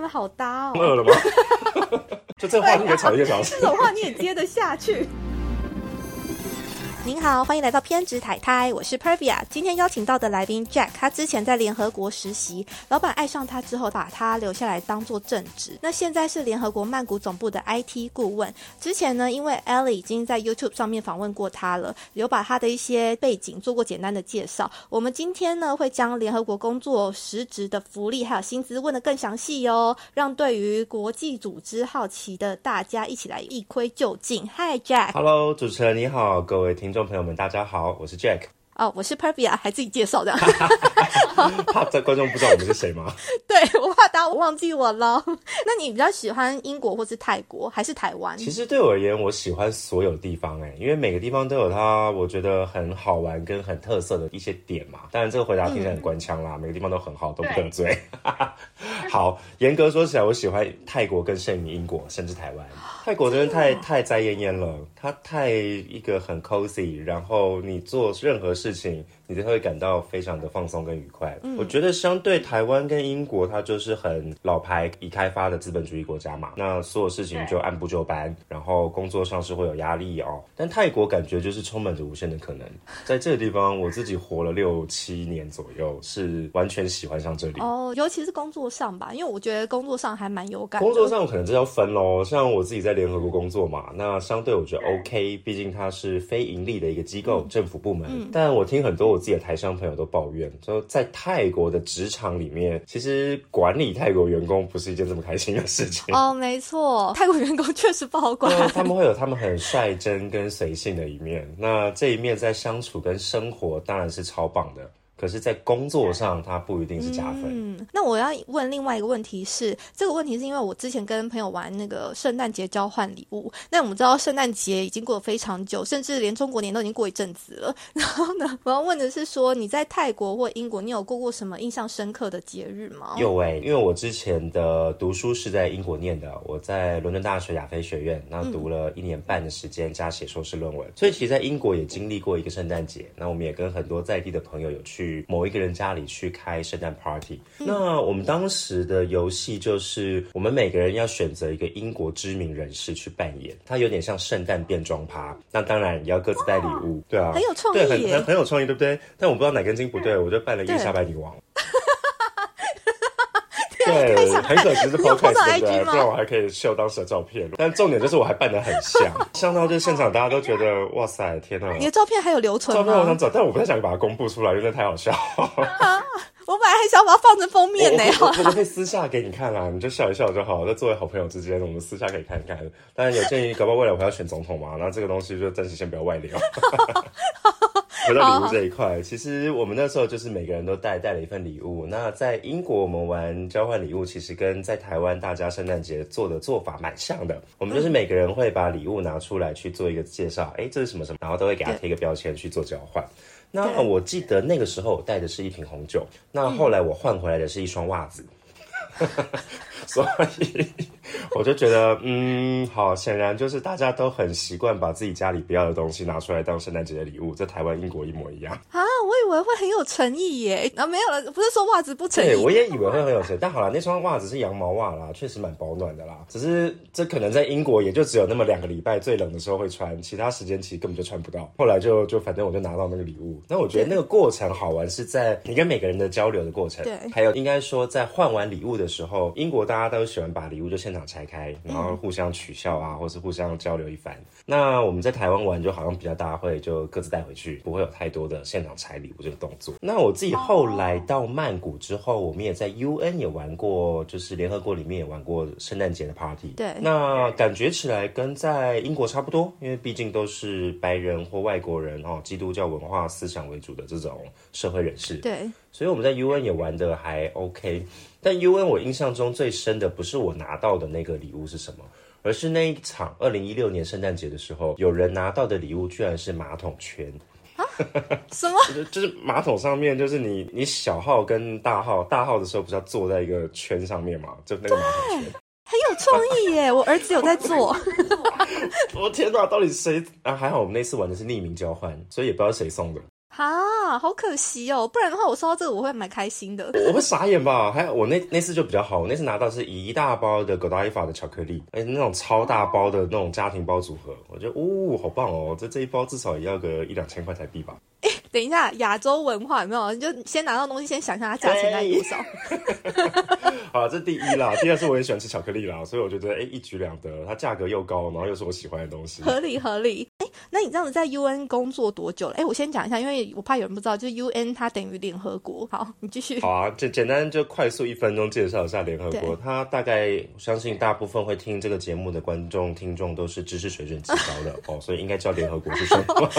们好搭哦。饿了吗？就这话你可以吵一个小时。这种话你也接得下去？您好，欢迎来到偏执太太，我是 Pervia。今天邀请到的来宾 Jack，他之前在联合国实习，老板爱上他之后，把他留下来当做正职。那现在是联合国曼谷总部的 IT 顾问。之前呢，因为 Ellie 已经在 YouTube 上面访问过他了，有把他的一些背景做过简单的介绍。我们今天呢，会将联合国工作实职的福利还有薪资问得更详细哦，让对于国际组织好奇的大家一起来一窥究竟。Hi Jack。Hello，主持人你好，各位听众朋友们，大家好，我是 Jack。哦，我是 Pervia，还自己介绍的。怕在观众不知道我们是谁吗？对我怕大家忘记我了。那你比较喜欢英国或是泰国，还是台湾？其实对我而言，我喜欢所有地方哎，因为每个地方都有它我觉得很好玩跟很特色的一些点嘛。当然这个回答听起来很官腔啦，每个地方都很好，都不得罪。好，严格说起来，我喜欢泰国更胜于英国，甚至台湾。泰国真的太太灾艳艳了，它太一个很 cozy，然后你做任何事情。你就会感到非常的放松跟愉快。嗯、我觉得相对台湾跟英国，它就是很老牌、已开发的资本主义国家嘛。那所有事情就按部就班，然后工作上是会有压力哦。但泰国感觉就是充满着无限的可能。在这个地方，我自己活了六七年左右，是完全喜欢上这里。哦，尤其是工作上吧，因为我觉得工作上还蛮有感。工作上可能这要分喽。像我自己在联合国工作嘛，那相对我觉得 OK，毕竟它是非盈利的一个机构，嗯、政府部门。嗯、但我听很多我。自己的台商朋友都抱怨，说在泰国的职场里面，其实管理泰国员工不是一件这么开心的事情。哦，没错，泰国员工确实不好管。他们会有他们很率真跟随性的一面，那这一面在相处跟生活当然是超棒的。可是，在工作上，它不一定是加分。嗯，那我要问另外一个问题是，这个问题是因为我之前跟朋友玩那个圣诞节交换礼物。那我们知道圣诞节已经过了非常久，甚至连中国年都已经过一阵子了。然后呢，我要问的是说，你在泰国或英国，你有过过什么印象深刻的节日吗？有诶、欸，因为我之前的读书是在英国念的，我在伦敦大学亚非学院，那读了一年半的时间加写硕士论文，所以其实在英国也经历过一个圣诞节。那我们也跟很多在地的朋友有去。某一个人家里去开圣诞 party，、嗯、那我们当时的游戏就是我们每个人要选择一个英国知名人士去扮演，它有点像圣诞变装趴。那当然也要各自带礼物，对啊，很有创意，对，很很很有创意，对不对？但我不知道哪根筋不对，我就扮了伊丽莎白女王。对，很可惜是 podcast 对不对？不然我还可以秀当时的照片。但重点就是我还扮得很像，像到就是现场大家都觉得哇塞，天哪！你的照片还有留存照片我想找，但我不太想把它公布出来，因为太好笑。我本来还想把它放成封面呢。我我可以私下给你看啦，你就笑一笑就好。那作为好朋友之间，我们私下可以看一看。当然有建议，搞不好未来我要选总统嘛，那这个东西就暂时先不要外流。回到礼物这一块，其实我们那时候就是每个人都带带了一份礼物。那在英国我们玩交换礼物，其实跟在台湾大家圣诞节做的做法蛮像的。我们就是每个人会把礼物拿出来去做一个介绍，哎，这是什么什么，然后都会给他贴一个标签去做交换。那我记得那个时候我带的是一瓶红酒，那后来我换回来的是一双袜子。所以我就觉得，嗯，好，显然就是大家都很习惯把自己家里不要的东西拿出来当圣诞节的礼物，在台湾、英国一模一样啊！我以为会很有诚意耶，啊，没有了，不是说袜子不诚意，对我也以为会很有诚意，但好了，那双袜子是羊毛袜啦，确实蛮保暖的啦。只是这可能在英国也就只有那么两个礼拜，最冷的时候会穿，其他时间其实根本就穿不到。后来就就反正我就拿到那个礼物，那我觉得那个过程好玩是在你跟每个人的交流的过程，对，还有应该说在换完礼物的时候，英国大家都喜欢把礼物就现场拆开，然后互相取笑啊，或是互相交流一番。那我们在台湾玩就好像比较大家会就各自带回去，不会有太多的现场拆礼物这个动作。那我自己后来到曼谷之后，我们也在 UN 也玩过，就是联合国里面也玩过圣诞节的 party。对，那感觉起来跟在英国差不多，因为毕竟都是白人或外国人哦，基督教文化思想为主的这种社会人士。对，所以我们在 UN 也玩的还 OK。但 UN 我印象中最深的不是我拿到的那个礼物是什么，而是那一场二零一六年圣诞节的时候，有人拿到的礼物居然是马桶圈。什么？就就是马桶上面，就是你你小号跟大号，大号的时候不是要坐在一个圈上面嘛？就那个马桶圈，很有创意耶！我儿子有在做。我天哪，到底谁啊？还好我们那次玩的是匿名交换，所以也不知道谁送的。啊，好可惜哦！不然的话，我收到这个我会蛮开心的。我会傻眼吧？还有我那那次就比较好，我那次拿到是一大包的 Godiva 的巧克力，哎，那种超大包的那种家庭包组合，我觉得哦，好棒哦！这这一包至少也要个一两千块台币吧。等一下，亚洲文化有没有？你就先拿到东西，先想象它价钱在多少。好，这第一啦。第二是我也喜欢吃巧克力啦，所以我觉得哎，一举两得。它价格又高，然后又是我喜欢的东西，合理合理。哎，那你这样子在 UN 工作多久了？哎，我先讲一下，因为我怕有人不知道，就是 UN 它等于联合国。好，你继续。好啊，简简单就快速一分钟介绍一下联合国。它大概相信大部分会听这个节目的观众听众都是知识水准极高的 哦，所以应该知道联合国是什么。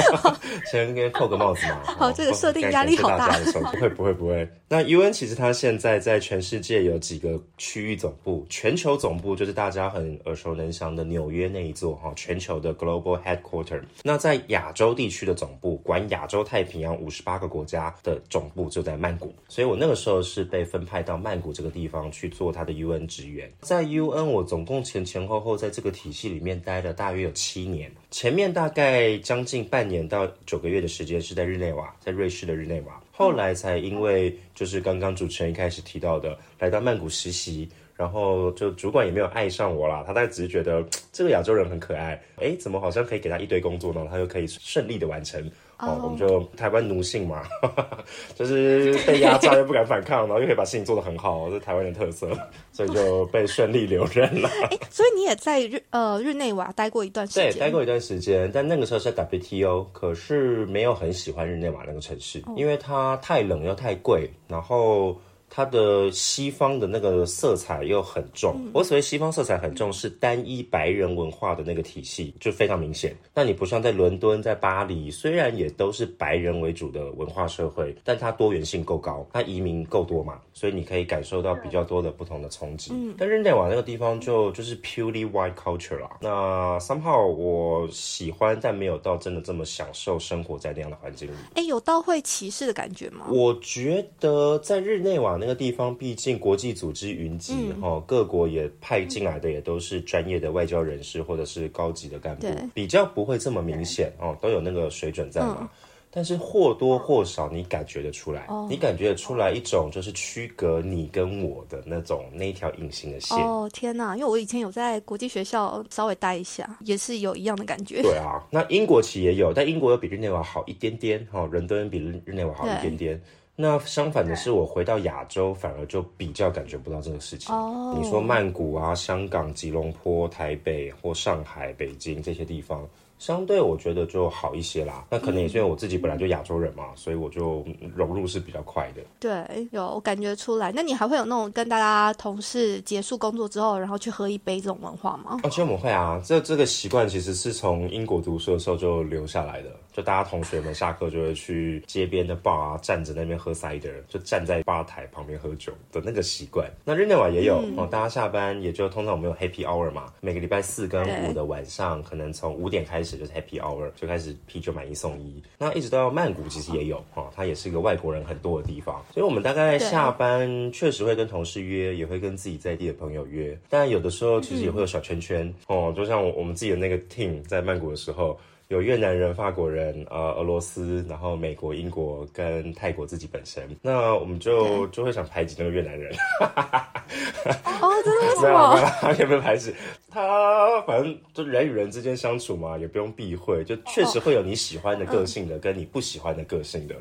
先跟扣个帽子嘛。好，这个设定压力好大。不会不会不会。那 UN 其实它现在在全世界有几个区域总部，全球总部就是大家很耳熟能详的纽约那一座哈，全球的 Global Headquarter。那在亚洲地区的总部，管亚洲太平洋五十八个国家的总部就在曼谷。所以我那个时候是被分派到曼谷这个地方去做他的 UN 职员。在 UN 我总共前前后后在这个体系里面待了大约有七年，前面大概将近半年到九个月的时间是在日内瓦，在瑞士的日内瓦。后来才因为就是刚刚主持人一开始提到的，来到曼谷实习，然后就主管也没有爱上我啦，他大概只是觉得这个亚洲人很可爱，哎，怎么好像可以给他一堆工作呢？他就可以顺利的完成。哦，我们就台湾奴性嘛，就是被压榨又不敢反抗，然后又可以把事情做得很好，是台湾的特色，所以就被顺利留任了。哎，所以你也在日呃日内瓦待过一段时间，对，待过一段时间，但那个时候是在 WTO，可是没有很喜欢日内瓦那个城市，因为它太冷又太贵，然后。它的西方的那个色彩又很重，我所谓西方色彩很重，是单一白人文化的那个体系就非常明显。那你不像在伦敦、在巴黎，虽然也都是白人为主的文化社会，但它多元性够高，它移民够多嘛，所以你可以感受到比较多的不同的冲击。但日内瓦那个地方就就是 purely white culture 啦。那 somehow 我喜欢，但没有到真的这么享受生活在那样的环境里。哎，有到会歧视的感觉吗？我觉得在日内瓦。那个地方毕竟国际组织云集，哈，各国也派进来的也都是专业的外交人士或者是高级的干部，比较不会这么明显哦，都有那个水准在嘛。但是或多或少你感觉得出来，你感觉得出来一种就是区隔你跟我的那种那一条隐形的线。哦天哪，因为我以前有在国际学校稍微待一下，也是有一样的感觉。对啊，那英国其实也有，但英国又比日内瓦好一点点，哈，伦敦比日日内瓦好一点点。那相反的是，我回到亚洲，反而就比较感觉不到这个事情。你说曼谷啊、香港、吉隆坡、台北或上海、北京这些地方。相对我觉得就好一些啦，那可能也是因为我自己本来就亚洲人嘛，所以我就融入是比较快的。对，有感觉出来。那你还会有那种跟大家同事结束工作之后，然后去喝一杯这种文化吗？啊，其实我们会啊，这这个习惯其实是从英国读书的时候就留下来的。就大家同学们下课就会去街边的 bar 啊，站着那边喝 cider，就站在吧台旁边喝酒的那个习惯。那日内瓦也有哦，大家下班也就通常我们有 happy hour 嘛，每个礼拜四跟五的晚上，可能从五点开始就是 happy hour，就开始啤酒买一送一。那一直到曼谷其实也有哦，它也是一个外国人很多的地方，所以我们大概下班确实会跟同事约，也会跟自己在地的朋友约，但有的时候其实也会有小圈圈哦，就像我我们自己的那个 team 在曼谷的时候。有越南人、法国人、呃，俄罗斯，然后美国、英国跟泰国自己本身，那我们就就会想排挤那个越南人。哦，真的是吗？有没有排挤？他反正就人与人之间相处嘛，也不用避讳，就确实会有你喜欢的个性的，跟你不喜欢的个性的。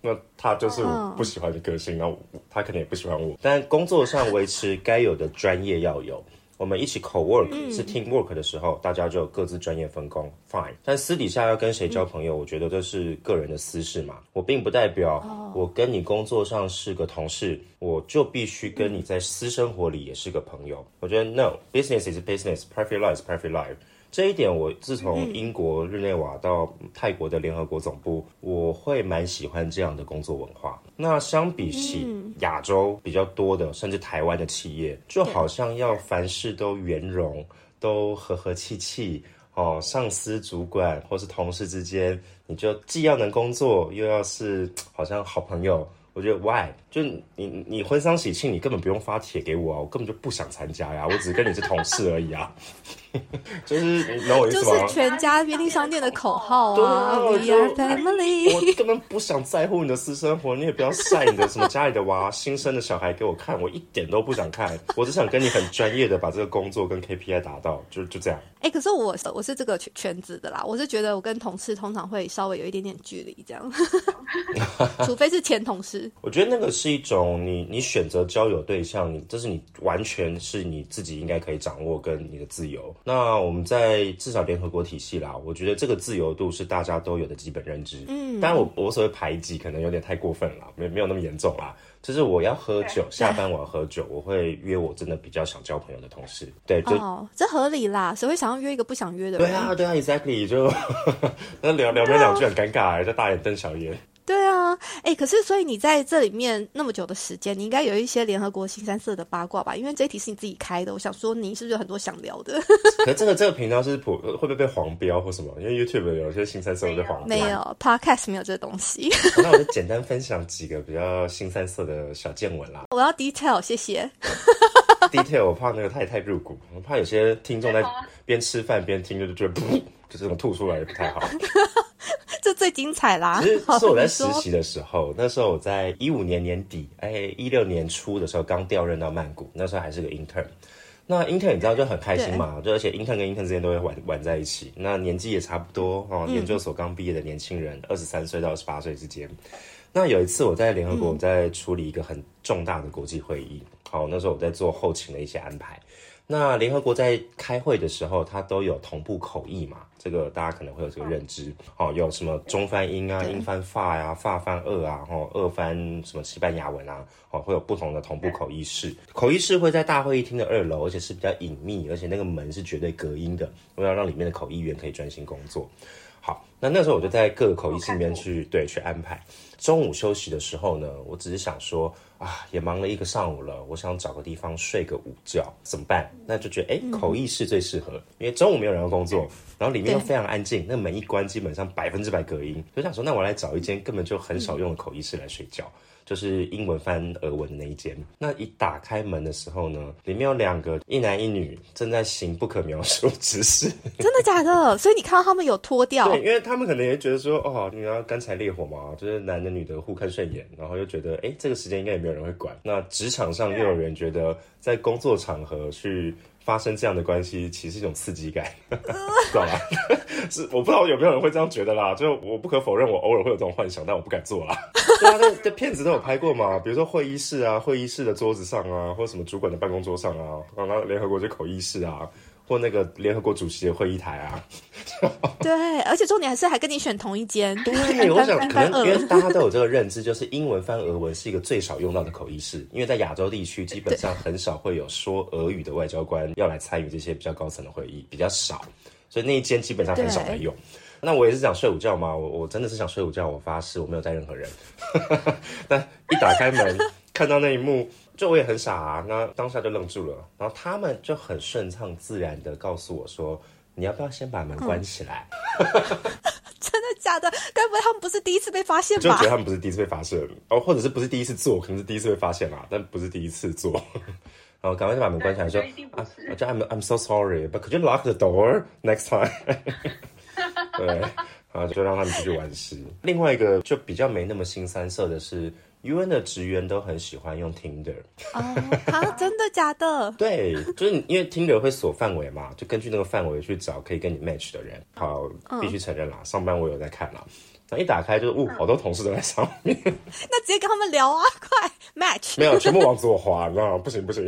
那他就是我不喜欢的个性，那他可能也不喜欢我。但工作上维持该有的专业要有。我们一起 co work 是 team work 的时候，大家就各自专业分工，fine。但私底下要跟谁交朋友，我觉得这是个人的私事嘛。我并不代表我跟你工作上是个同事，我就必须跟你在私生活里也是个朋友。我觉得 no，business is business，private life is private life。这一点，我自从英国日内瓦到泰国的联合国总部，我会蛮喜欢这样的工作文化。那相比起亚洲比较多的，甚至台湾的企业，就好像要凡事都圆融，都和和气气哦。上司、主管或是同事之间，你就既要能工作，又要是好像好朋友。我觉得 why？就你你婚丧喜庆，你根本不用发帖给我啊，我根本就不想参加呀，我只是跟你是同事而已啊。就是你懂我意思吗？就是全家便利商店的口号啊，We 对 are 我 family。根本不想在乎你的私生活，你也不要晒你的什么家里的娃、新生的小孩给我看，我一点都不想看。我只想跟你很专业的把这个工作跟 KPI 达到，就就这样。哎、可是我我是这个圈圈子的啦，我是觉得我跟同事通常会稍微有一点点距离，这样，除非是前同事。我觉得那个是一种你你选择交友对象，你这是你完全是你自己应该可以掌握跟你的自由。那我们在至少联合国体系啦，我觉得这个自由度是大家都有的基本认知。嗯，当然我我所谓排挤可能有点太过分了，没没有那么严重啦。就是我要喝酒，下班我要喝酒，我会约我真的比较想交朋友的同事。对，就哦，这合理啦，谁会想要约一个不想约的人？对啊，对啊，exactly，就 那聊聊没两句很尴尬、欸，就大眼瞪小眼。对啊，哎、可是所以你在这里面那么久的时间，你应该有一些联合国新三色的八卦吧？因为这一题是你自己开的，我想说你是不是有很多想聊的？可是这个这个频道是普会不会被黄标或什么？因为 YouTube 有些新三色会被黄标。没有，Podcast 没有这个东西。好那我就简单分享几个比较新三色的小见闻啦。我要 detail，谢谢。detail 我怕那个太太入骨，我怕有些听众在边吃饭边听就觉得噗，就这种吐出来也不太好。这最精彩啦！其实 是我在实习的时候，那时候我在一五年年底，哎，一六年初的时候刚调任到曼谷，那时候还是个 intern。那 intern 你知道就很开心嘛，就而且 intern 跟 intern 之间都会玩玩在一起。那年纪也差不多哦，研究所刚毕业的年轻人，二十三岁到二十八岁之间。那有一次我在联合国，我在处理一个很重大的国际会议，好，那时候我在做后勤的一些安排。那联合国在开会的时候，它都有同步口译嘛，这个大家可能会有这个认知。哦，有什么中翻英啊，英翻法呀、法翻俄啊，哦，俄翻什么西班牙文啊，哦，会有不同的同步口译室。口译室会在大会议厅的二楼，而且是比较隐秘，而且那个门是绝对隔音的，为了让里面的口译员可以专心工作。好，那那时候我就在各个口译室里面去对去安排。中午休息的时候呢，我只是想说啊，也忙了一个上午了，我想找个地方睡个午觉，怎么办？那就觉得哎，口译室最适合，因为中午没有人要工作，然后里面又非常安静，那门一关基本上百分之百隔音，就想说那我来找一间根本就很少用的口译室来睡觉。就是英文翻俄文的那一间。那一打开门的时候呢，里面有两个一男一女正在行不可描述之事。真的假的？所以你看到他们有脱掉对，因为他们可能也觉得说，哦，你要干柴烈火嘛，就是男的女的互看顺眼，然后又觉得，哎，这个时间应该也没有人会管。那职场上又有人觉得，在工作场合去发生这样的关系，其实是一种刺激感，知道吗？是我不知道有没有人会这样觉得啦。就我不可否认，我偶尔会有这种幻想，但我不敢做啦。对啊，那这片子都有拍过嘛，比如说会议室啊，会议室的桌子上啊，或者什么主管的办公桌上啊，然后联合国就口译室啊。或那个联合国主席的会议台啊，对，而且重点还是还跟你选同一间。对，我想可能因为大家都有 这个认知，就是英文翻俄文是一个最少用到的口译室，因为在亚洲地区基本上很少会有说俄语的外交官要来参与这些比较高层的会议，比较少，所以那一间基本上很少在用。那我也是想睡午觉嘛，我我真的是想睡午觉，我发誓我没有带任何人。但一打开门看到那一幕，就我也很傻啊，那当下就愣住了。然后他们就很顺畅自然的告诉我说：“你要不要先把门关起来？” 真的假的？该不会他们不是第一次被发现吧就觉得？他们不是第一次被发现，哦，或者是不是第一次做，可能是第一次被发现啦，但不是第一次做。然后赶快就把门关起来，说 啊是，就 I'm I'm so sorry, but could you lock the door next time？对，然后就让他们继续玩戏。另外一个就比较没那么新三色的是，UN 的职员都很喜欢用 Tinder。哦，啊，真的假的？对，就是因为 Tinder 会锁范围嘛，就根据那个范围去找可以跟你 match 的人。好，必须承认啦，上班我有在看啦。那一打开就是，呜，好多同事都在上面，那直接跟他们聊啊，快 match。没有，全部往左滑，你知道吗？不行不行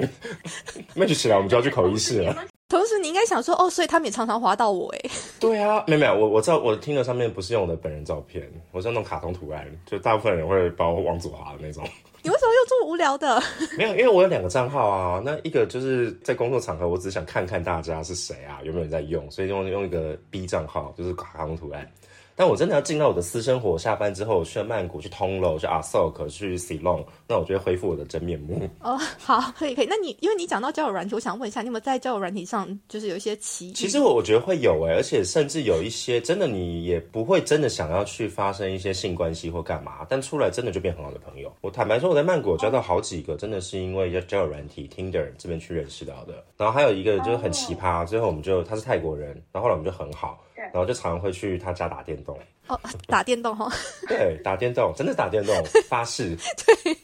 ，match 起来我们就要去口译室了。同时，你应该想说，哦，所以他们也常常滑到我，哎，对啊，没有没有，我我知道我的听的上面不是用我的本人照片，我是用那种卡通图案，就大部分人会把我往左滑的那种。你为什么用这么无聊的？没有，因为我有两个账号啊。那一个就是在工作场合，我只想看看大家是谁啊，有没有人在用，所以用用一个 B 账号，就是卡通图案。但我真的要进到我的私生活，下班之后去曼谷、去通楼、去阿 s o k 去 Ceylon，那我就会恢复我的真面目。哦，好，可以可以。那你因为你讲到交友软体，我想问一下，你有没有在交友软体上就是有一些奇？其实我我觉得会有哎，而且甚至有一些真的你也不会真的想要去发生一些性关系或干嘛，但出来真的就变很好的朋友。我坦白说，我在曼谷交到好几个，真的是因为交交友软体 Tinder 这边去认识到的。然后还有一个就是很奇葩，最后我们就他是泰国人，然后后来我们就很好，然后就常常会去他家打电动。哦，打电动哈？对，打电动，真的打电动，发誓。对，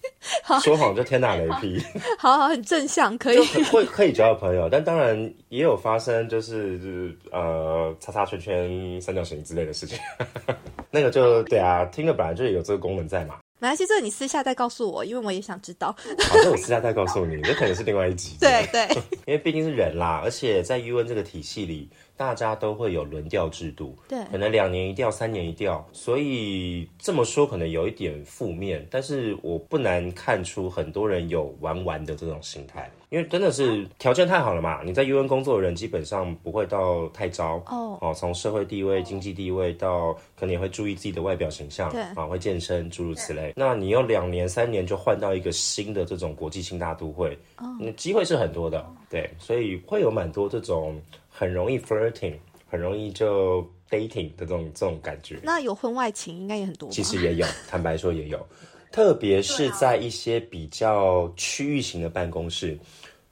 说谎就天打雷劈。好好，很正向，可以。会可以交到朋友，但当然也有发生，就是就是呃，叉叉圈圈、三角形之类的事情。那个就对啊，听了本来就有这个功能在嘛。没关系，这个你私下再告诉我，因为我也想知道。好，那我私下再告诉你，这可能是另外一集。对对，因为毕竟是人啦，而且在 UN 这个体系里。大家都会有轮调制度，对，可能两年一调，三年一调，所以这么说可能有一点负面，但是我不难看出很多人有玩玩的这种心态，因为真的是条件太好了嘛。你在 UN 工作的人基本上不会到太糟哦，哦，从社会地位、经济地位到可能也会注意自己的外表形象，对，啊，会健身诸如此类。那你用两年、三年就换到一个新的这种国际性大都会，哦，机会是很多的，对，所以会有蛮多这种。很容易 flirting，很容易就 dating 的这种这种感觉。那有婚外情应该也很多。其实也有，坦白说也有，特别是在一些比较区域型的办公室，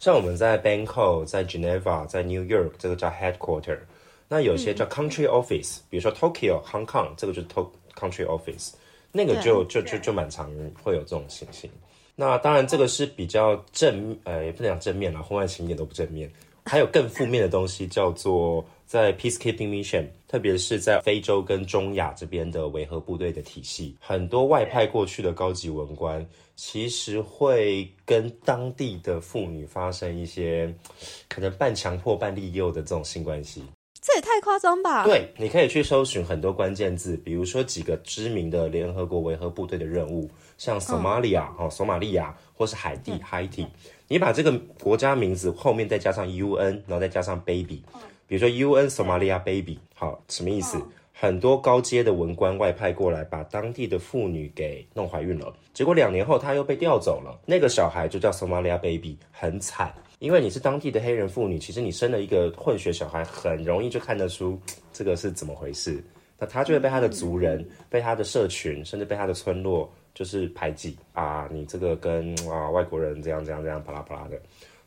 像我们在 Bangkok、在 Geneva、在 New York，这个叫 headquarter。那有些叫 country office，比如说 Tokyo、Hong Kong，这个就是 to country office，那个就就就就蛮常会有这种情形。那当然这个是比较正，呃，也不能讲正面啦，婚外情一点都不正面。还有更负面的东西，叫做在 peacekeeping mission，特别是在非洲跟中亚这边的维和部队的体系，很多外派过去的高级文官，其实会跟当地的妇女发生一些可能半强迫半利诱的这种性关系。这也太夸张吧？对，你可以去搜寻很多关键字，比如说几个知名的联合国维和部队的任务，像索马里亚哦，索马利亚或是海地 （Haiti）。你把这个国家名字后面再加上 UN，然后再加上 baby，比如说 UN Somalia baby，好，什么意思？很多高阶的文官外派过来，把当地的妇女给弄怀孕了，结果两年后她又被调走了，那个小孩就叫 Somalia baby，很惨，因为你是当地的黑人妇女，其实你生了一个混血小孩，很容易就看得出这个是怎么回事，那他就会被他的族人、被他的社群，甚至被他的村落。就是排挤啊，你这个跟啊外国人这样这样这样啪啦啪啦的，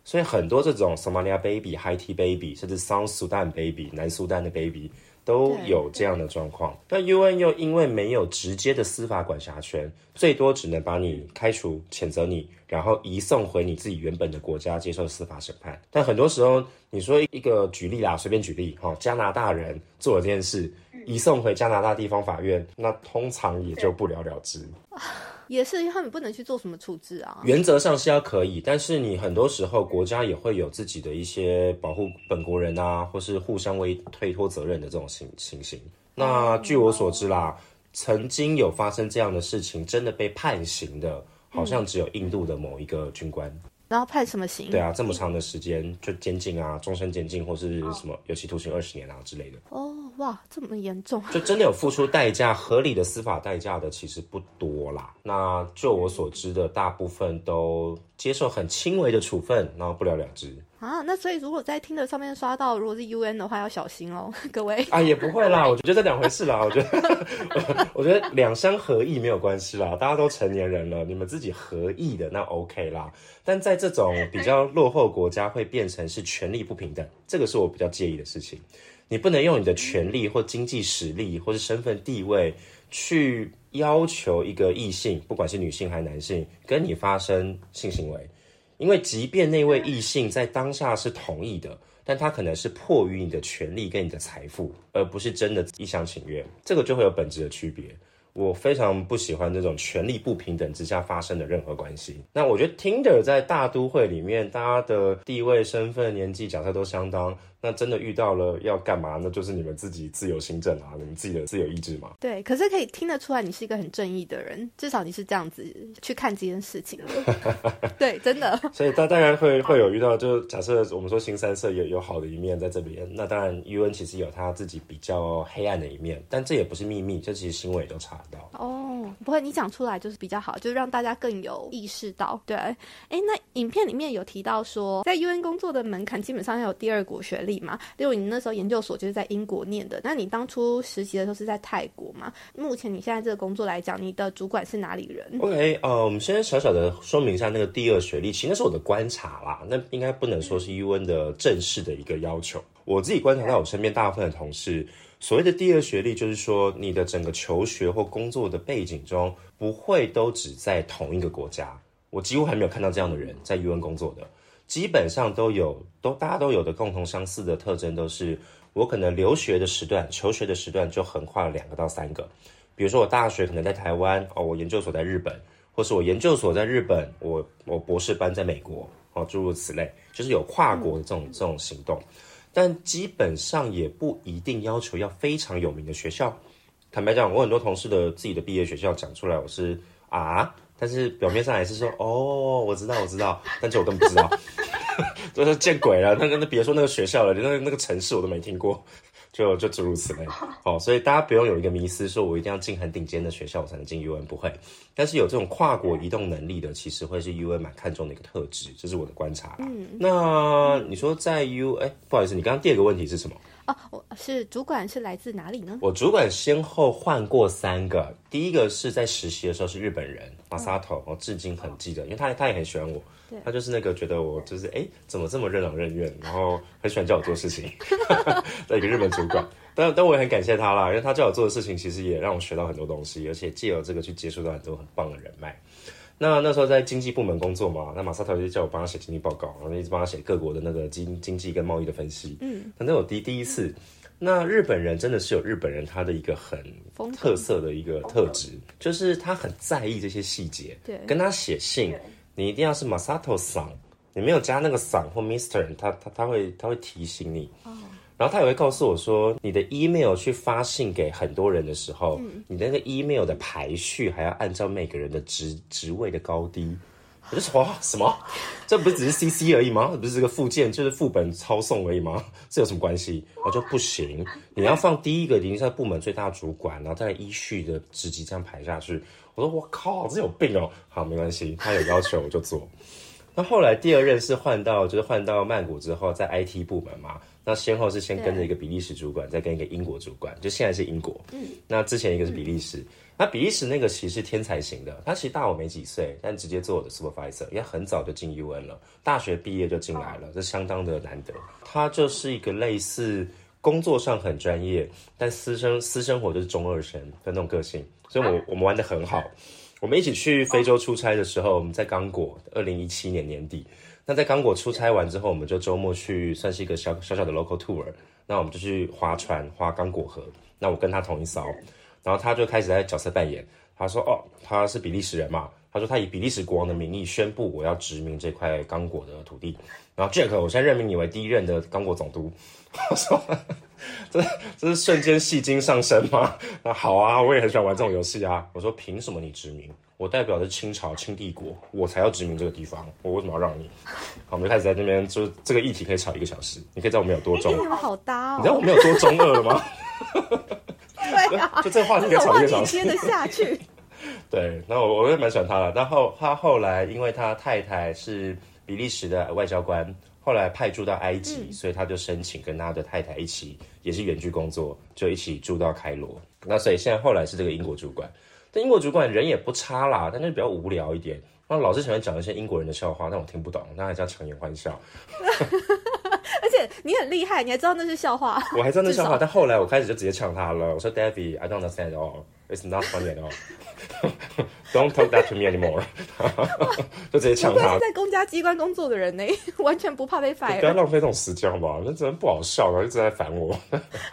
所以很多这种 Somalia baby、Haiti baby，甚至 South Sudan baby、南苏丹的 baby 都有这样的状况。那 UN 又因为没有直接的司法管辖权，最多只能把你开除、谴责你，然后移送回你自己原本的国家接受司法审判。但很多时候，你说一个举例啦，随便举例哈，加拿大人做了这件事。移送回加拿大地方法院，那通常也就不了了之。也是，他们不能去做什么处置啊。原则上是要可以，但是你很多时候国家也会有自己的一些保护本国人啊，或是互相为推脱责任的这种情情形。那据我所知啦，曾经有发生这样的事情，真的被判刑的，好像只有印度的某一个军官。然后判什么刑？对啊，这么长的时间就监禁啊，终身监禁或是什么有期徒刑二十年啊之类的。哦，哇，这么严重！就真的有付出代价、合理的司法代价的，其实不多啦。那就我所知的，大部分都接受很轻微的处分，然后不了了之。啊，那所以如果在听的上面刷到，如果是 UN 的话，要小心哦，各位。啊，也不会啦，我觉得这两回事啦。我觉得，我觉得两相合意没有关系啦，大家都成年人了，你们自己合意的那 OK 啦。但在这种比较落后国家，会变成是权力不平等，这个是我比较介意的事情。你不能用你的权力或经济实力或是身份地位去要求一个异性，不管是女性还是男性，跟你发生性行为。因为即便那位异性在当下是同意的，但他可能是迫于你的权利跟你的财富，而不是真的一厢情愿，这个就会有本质的区别。我非常不喜欢这种权力不平等之下发生的任何关系。那我觉得 Tinder 在大都会里面，大家的地位、身份、年纪、角色都相当。那真的遇到了要干嘛？那就是你们自己自由行政啊，你们自己的自由意志嘛。对，可是可以听得出来，你是一个很正义的人，至少你是这样子去看这件事情的。对，真的。所以大当然会会有遇到，就假设我们说新三色有有好的一面在这边，那当然 UN 其实有他自己比较黑暗的一面，但这也不是秘密，这其实新闻也都查得到。哦，不会，你讲出来就是比较好，就是让大家更有意识到。对，哎，那影片里面有提到说，在 UN 工作的门槛基本上要有第二国学历嘛？例如你那时候研究所就是在英国念的，那你当初实习的时候是在泰国嘛？目前你现在这个工作来讲，你的主管是哪里人？OK，呃，我们先小小的说明一下那个第二学历，其实那是我的观察啦，那应该不能说是 UN 的正式的一个要求。我自己观察到我身边大部分的同事，所谓的第二学历，就是说你的整个求学或工作的背景中，不会都只在同一个国家。我几乎还没有看到这样的人在 UN 工作的。基本上都有，都大家都有的共同相似的特征，都是我可能留学的时段、求学的时段就横跨了两个到三个。比如说我大学可能在台湾哦，我研究所在日本，或是我研究所在日本，我我博士班在美国哦，诸如此类，就是有跨国的这种这种行动。但基本上也不一定要求要非常有名的学校。坦白讲，我很多同事的自己的毕业学校讲出来，我是啊。但是表面上还是说哦，我知道，我知道，但是我根本不知道，就是见鬼了。那个，那别说那个学校了，连那个那个城市我都没听过，就就诸如此类。哦，所以大家不用有一个迷思，说我一定要进很顶尖的学校我才能进 UN，不会。但是有这种跨国移动能力的，其实会是 UN 蛮看重的一个特质，这是我的观察。嗯，那你说在 U，哎，不好意思，你刚刚第二个问题是什么？哦，我是主管是来自哪里呢？我主管先后换过三个，第一个是在实习的时候是日本人马萨头，我至今很记得，因为他他也很喜欢我，他就是那个觉得我就是哎怎么这么任劳任怨，然后很喜欢叫我做事情 的一个日本主管，但但我也很感谢他啦，因为他叫我做的事情其实也让我学到很多东西，而且借由这个去接触到很多很棒的人脉。那那时候在经济部门工作嘛，那马萨头就叫我帮他写经济报告，然后一直帮他写各国的那个经经济跟贸易的分析。嗯，反正我第第一次，那日本人真的是有日本人他的一个很特色的一个特质，就是他很在意这些细节。对，跟他写信，你一定要是马萨头桑，你没有加那个桑或 Mister，他他他会他会提醒你。哦。然后他也会告诉我说，你的 email 去发信给很多人的时候，你的那个 email 的排序还要按照每个人的职职位的高低。我就说哇什么？这不是只是 CC 而已吗？不是这个附件，就是副本抄送而已吗？这有什么关系？我就不行，你要放第一个，一定是部门最大主管，然后再依序的职级这样排下去。我说我靠，这有病哦！好，没关系，他有要求我就做。那后来第二任是换到，就是换到曼谷之后，在 IT 部门嘛。那先后是先跟着一个比利时主管，再跟一个英国主管，就现在是英国。嗯，那之前一个是比利时，那比利时那个其实是天才型的，他其实大我没几岁，但直接做我的 supervisor，也很早就进 UN 了，大学毕业就进来了，这相当的难得。他就是一个类似工作上很专业，但私生私生活就是中二生的那种个性，所以我我们玩的很好。我们一起去非洲出差的时候，我们在刚果，二零一七年年底。那在刚果出差完之后，我们就周末去，算是一个小小小的 local tour。那我们就去划船，划刚果河。那我跟他同一艘，然后他就开始在角色扮演。他说：“哦，他是比利时人嘛。”他说：“他以比利时国王的名义宣布，我要殖民这块刚果的土地。”然后 Jack，我现在任命你为第一任的刚果总督。我说：“ 这这是瞬间戏精上身吗？” 那好啊，我也很喜欢玩这种游戏啊。我说：“凭什么你殖民？”我代表的清朝清帝国，我才要殖民这个地方，我为什么要让你？好，我们就开始在这边，就是这个议题可以吵一个小时。你可以知道我们有多中，你们好搭哦。你知道我们有多中二了吗？对啊，就这个话题可以吵一个小时，接得下去。对，那我我也蛮喜欢他的。然后他后来，因为他太太是比利时的外交官，后来派驻到埃及，所以他就申请跟他的太太一起，也是远距工作，就一起住到开罗。那所以现在后来是这个英国主管。但英国主管人也不差啦，但是比较无聊一点。那老是喜欢讲一些英国人的笑话，但我听不懂，那还叫强颜欢笑。而且你很厉害，你还知道那是笑话。我还知道那笑话，但后来我开始就直接呛他了。我说：“David，I don't understand all. It's not funny at all.” Don't talk that to me anymore，就直接抢他。在公家机关工作的人呢，完全不怕被不要浪费这种时间好不好？那真的不好笑，然后一直在烦我。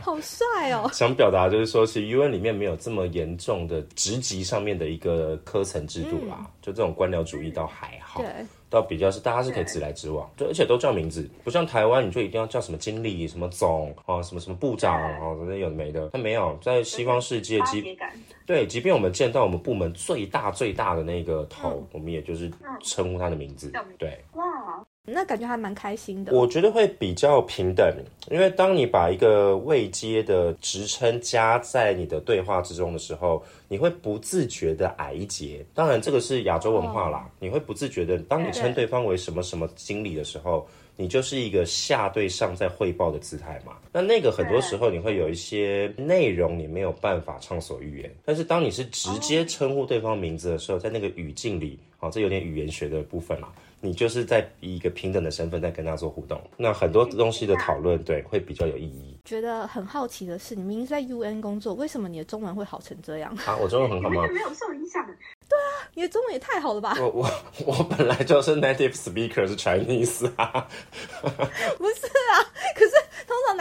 好帅哦！想表达就是说，其实 UN 里面没有这么严重的职级上面的一个科层制度啦，就这种官僚主义倒还好。对，倒比较是大家是可以直来直往，就而且都叫名字，不像台湾你就一定要叫什么经理、什么总啊、什么什么部长啊，这些有的没的。他没有，在西方世界，即差别感。对，即便我们见到我们部门最大最大的那个头，我们也就是称呼他的名字。对，哇，那感觉还蛮开心的。我觉得会比较平等，因为当你把一个未接的职称加在你的对话之中的时候，你会不自觉的矮一截。当然，这个是亚洲文化啦，你会不自觉的，当你称对方为什么什么经理的时候。你就是一个下对上在汇报的姿态嘛？那那个很多时候你会有一些内容你没有办法畅所欲言，但是当你是直接称呼对方名字的时候，在那个语境里，好，这有点语言学的部分啦。你就是在以一个平等的身份在跟他做互动，那很多东西的讨论，对，会比较有意义觉得很好奇的是，你明明是在 UN 工作，为什么你的中文会好成这样？啊。我中文很好吗？没有受影响。对啊你的中文也太好了吧？我我 我本来就是 native speaker 是 Chinese 啊，不是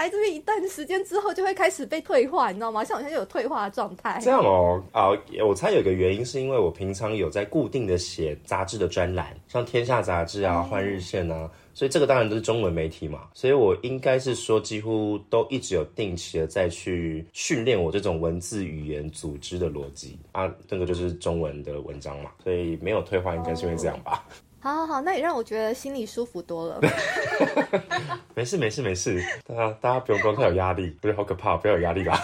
来这边一段时间之后，就会开始被退化，你知道吗？像我现在有退化的状态。这样哦啊，我猜有一个原因是因为我平常有在固定的写杂志的专栏，像《天下》杂志啊、《换日线》啊，所以这个当然都是中文媒体嘛，所以我应该是说几乎都一直有定期的再去训练我这种文字语言组织的逻辑啊，这个就是中文的文章嘛，所以没有退化，应该是因为这样吧。好好好，那也让我觉得心里舒服多了。没事没事没事，大家大家不用不用太有压力，不是好可怕，不要有压力吧。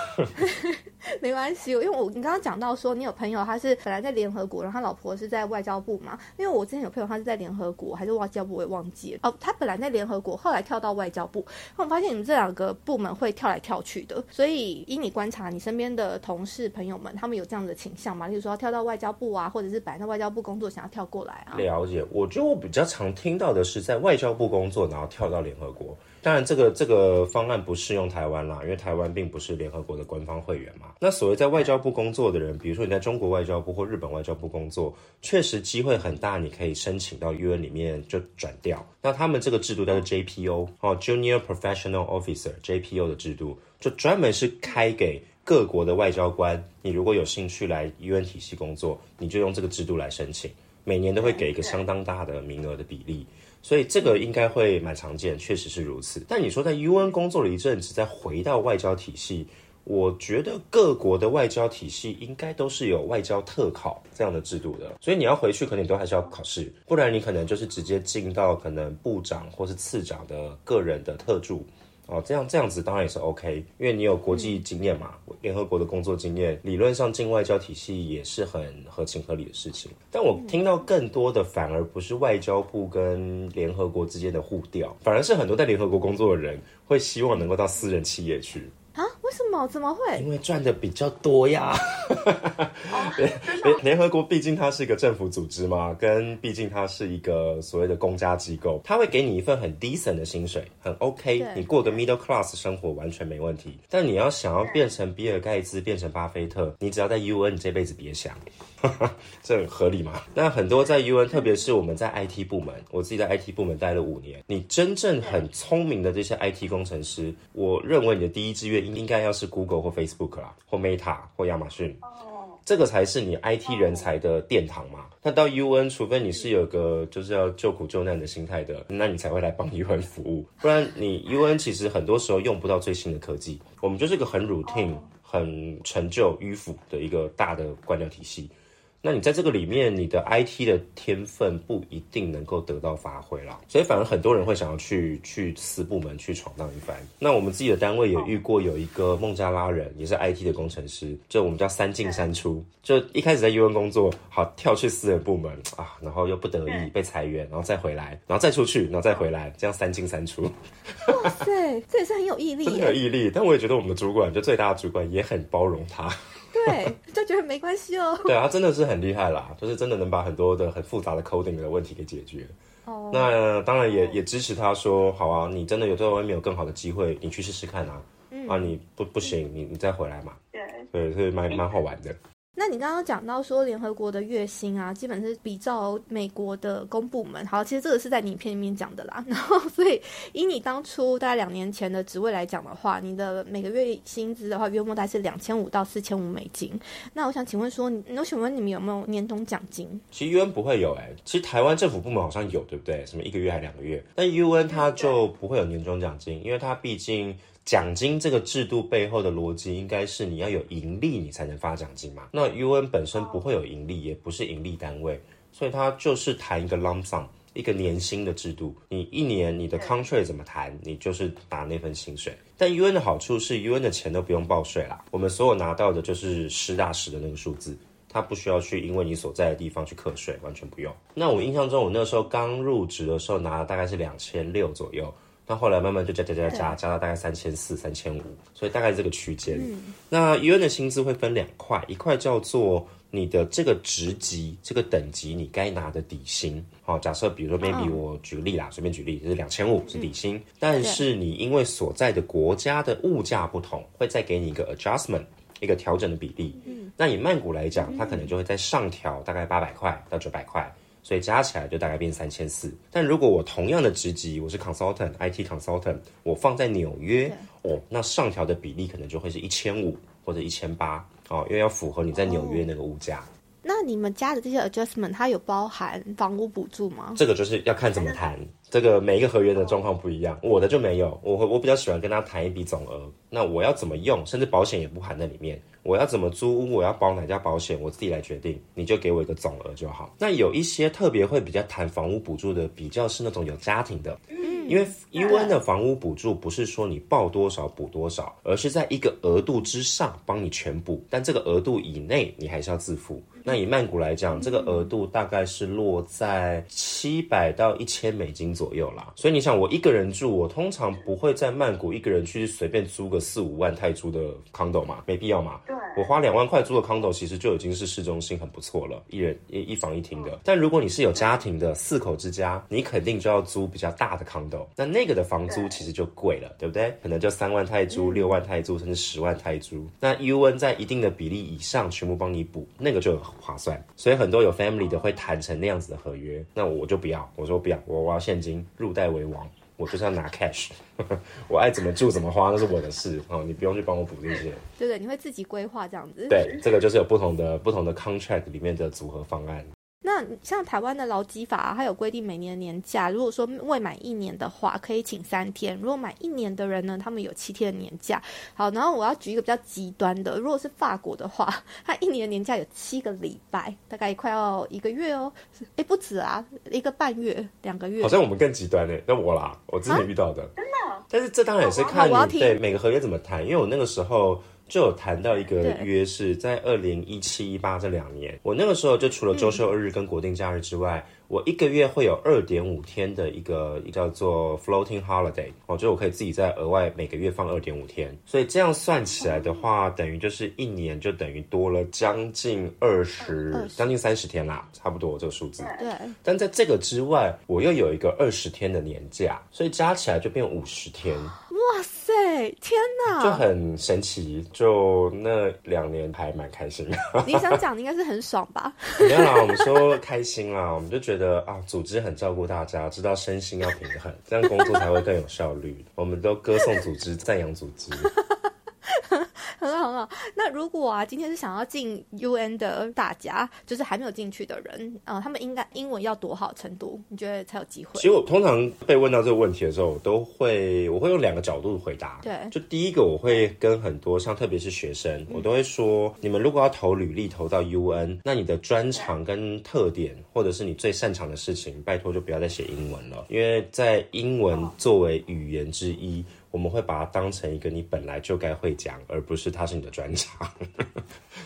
没关系，因为我你刚刚讲到说你有朋友他是本来在联合国，然后他老婆是在外交部嘛。因为我之前有朋友他是在联合国还是外交部，我也忘记了。哦，他本来在联合国，后来跳到外交部。那我发现你们这两个部门会跳来跳去的，所以依你观察，你身边的同事朋友们，他们有这样的倾向吗？例如说要跳到外交部啊，或者是本来在外交部工作想要跳过来啊？了解，我觉得我比较常听到的是在外交部工作，然后跳到联合国。当然，这个这个方案不适用台湾啦，因为台湾并不是联合国的官方会员嘛。那所谓在外交部工作的人，比如说你在中国外交部或日本外交部工作，确实机会很大，你可以申请到 UN 里面就转调。那他们这个制度叫做 JPO 哦，Junior Professional Officer JPO 的制度，就专门是开给各国的外交官。你如果有兴趣来 UN 体系工作，你就用这个制度来申请，每年都会给一个相当大的名额的比例。所以这个应该会蛮常见，确实是如此。但你说在 UN 工作了一阵子，再回到外交体系，我觉得各国的外交体系应该都是有外交特考这样的制度的。所以你要回去，可能你都还是要考试，不然你可能就是直接进到可能部长或是次长的个人的特助。哦，这样这样子当然也是 OK，因为你有国际经验嘛，联合国的工作经验，理论上进外交体系也是很合情合理的事情。但我听到更多的反而不是外交部跟联合国之间的互调，反而是很多在联合国工作的人会希望能够到私人企业去，啊？为什么？怎么会？因为赚的比较多呀。联联合国毕竟它是一个政府组织嘛，跟毕竟它是一个所谓的公家机构，它会给你一份很 decent 的薪水，很 OK，你过个 middle class 生活完全没问题。但你要想要变成比尔盖茨，变成巴菲特，你只要在 UN，你这辈子别想。这很合理吗？那很多在 UN，特别是我们在 IT 部门，我自己在 IT 部门待了五年。你真正很聪明的这些 IT 工程师，我认为你的第一志愿应应该要是 Google 或 Facebook 啦，或 Meta 或亚马逊。哦，这个才是你 IT 人才的殿堂嘛。那到 UN，除非你是有个就是要救苦救难的心态的，那你才会来帮 UN 服务。不然你 UN 其实很多时候用不到最新的科技。我们就是个很 routine、很陈旧、迂腐的一个大的官僚体系。那你在这个里面，你的 IT 的天分不一定能够得到发挥啦，所以反而很多人会想要去去私部门去闯荡一番。那我们自己的单位也遇过有一个孟加拉人，也是 IT 的工程师，就我们叫三进三出，就一开始在 UN 工作，好跳去私人部门啊，然后又不得已被裁员，然后再回来，然后再出去，然后再回来，这样三进三出，哇塞，这也是很有毅力 真的有。毅力。但我也觉得我们的主管，就最大的主管也很包容他。对，就觉得没关系哦。对啊，他真的是很厉害啦，就是真的能把很多的很复杂的 coding 的问题给解决。哦，那当然也也支持他说，好啊，你真的有在外面有更好的机会，你去试试看啊。啊，你不不行，你你再回来嘛。对，对，所以蛮蛮好玩的。那你刚刚讲到说联合国的月薪啊，基本是比照美国的公部门。好，其实这个是在影片里面讲的啦。然后，所以以你当初大概两年前的职位来讲的话，你的每个月薪资的话，约莫大概是两千五到四千五美金。那我想请问说，我请问你们有没有年终奖金？其实 UN 不会有哎，其实台湾政府部门好像有，对不对？什么一个月还两个月？但 UN 它就不会有年终奖金，因为它毕竟。奖金这个制度背后的逻辑应该是你要有盈利，你才能发奖金嘛。那 UN 本身不会有盈利，也不是盈利单位，所以它就是谈一个 lump sum，一个年薪的制度。你一年你的 contract 怎么谈，你就是拿那份薪水。但 UN 的好处是 UN 的钱都不用报税啦，我们所有拿到的就是实打实的那个数字，它不需要去因为你所在的地方去课税，完全不用。那我印象中，我那时候刚入职的时候拿的大概是两千六左右。那后来慢慢就加加加加加到大概三千四、三千五，所以大概这个区间。那 UN 的薪资会分两块，一块叫做你的这个职级、这个等级你该拿的底薪。好，假设比如说 maybe 我举个例啦，随便举例就是两千五是底薪，但是你因为所在的国家的物价不同，会再给你一个 adjustment，一个调整的比例。嗯，那以曼谷来讲，它可能就会在上调大概八百块到九百块。所以加起来就大概变三千四。但如果我同样的职级，我是 consultant IT consultant，我放在纽约哦，那上调的比例可能就会是一千五或者一千八哦，因为要符合你在纽约那个物价。那你们加的这些 adjustment，它有包含房屋补助吗？这个就是要看怎么谈。这个每一个合约的状况不一样，我的就没有。我我比较喜欢跟他谈一笔总额，那我要怎么用，甚至保险也不含在里面。我要怎么租屋，我要保哪家保险，我自己来决定。你就给我一个总额就好。那有一些特别会比较谈房屋补助的，比较是那种有家庭的，因为 UN 的房屋补助不是说你报多少补多少，而是在一个额度之上帮你全补，但这个额度以内你还是要自付。那以曼谷来讲，这个额度大概是落在七百到一千美金左右啦。所以你想，我一个人住，我通常不会在曼谷一个人去随便租个四五万泰铢的 condo 嘛，没必要嘛。对，我花两万块租的 condo 其实就已经是市中心很不错了，一人一一房一厅的。但如果你是有家庭的四口之家，你肯定就要租比较大的 condo，那那个的房租其实就贵了，对不对？可能就三万泰铢、六万泰铢，甚至十万泰铢。那 UN 在一定的比例以上，全部帮你补，那个就很。划算，所以很多有 family 的会谈成那样子的合约，那我就不要，我说不要，我我要现金，入袋为王，我就是要拿 cash，我爱怎么住怎么花那是我的事哦，你不用去帮我补这些，对对，你会自己规划这样子，对，这个就是有不同的不同的 contract 里面的组合方案。那像台湾的劳基法，它有规定每年的年假，如果说未满一年的话，可以请三天；如果满一年的人呢，他们有七天的年假。好，然后我要举一个比较极端的，如果是法国的话，它一年的年假有七个礼拜，大概快要一个月哦。哎，不止啊，一个半月、两个月。好像我们更极端呢。那我啦，我之前遇到的，真的。但是这当然也是看你对每个合约怎么谈，因为我那个时候。就有谈到一个约是在二零一七一八这两年，我那个时候就除了周休二日跟国定假日之外，我一个月会有二点五天的一个叫做 floating holiday，我觉得我可以自己在额外每个月放二点五天，所以这样算起来的话，等于就是一年就等于多了将近二十，将近三十天啦，差不多这个数字。对。但在这个之外，我又有一个二十天的年假，所以加起来就变五十天。哇塞，天哪！就很神奇，就那两年还蛮开心的。你想讲的应该是很爽吧？没有啦，我们说开心啦，我们就觉得啊，组织很照顾大家，知道身心要平衡，这样工作才会更有效率。我们都歌颂组织，赞扬组织。很好很好。那如果啊，今天是想要进 UN 的大家，就是还没有进去的人，呃，他们应该英文要多好程度？你觉得才有机会？其实我通常被问到这个问题的时候，我都会我会用两个角度回答。对，就第一个，我会跟很多像特别是学生，我都会说，你们如果要投履历投到 UN，那你的专长跟特点，或者是你最擅长的事情，拜托就不要再写英文了，因为在英文作为语言之一。我们会把它当成一个你本来就该会讲，而不是它是你的专长，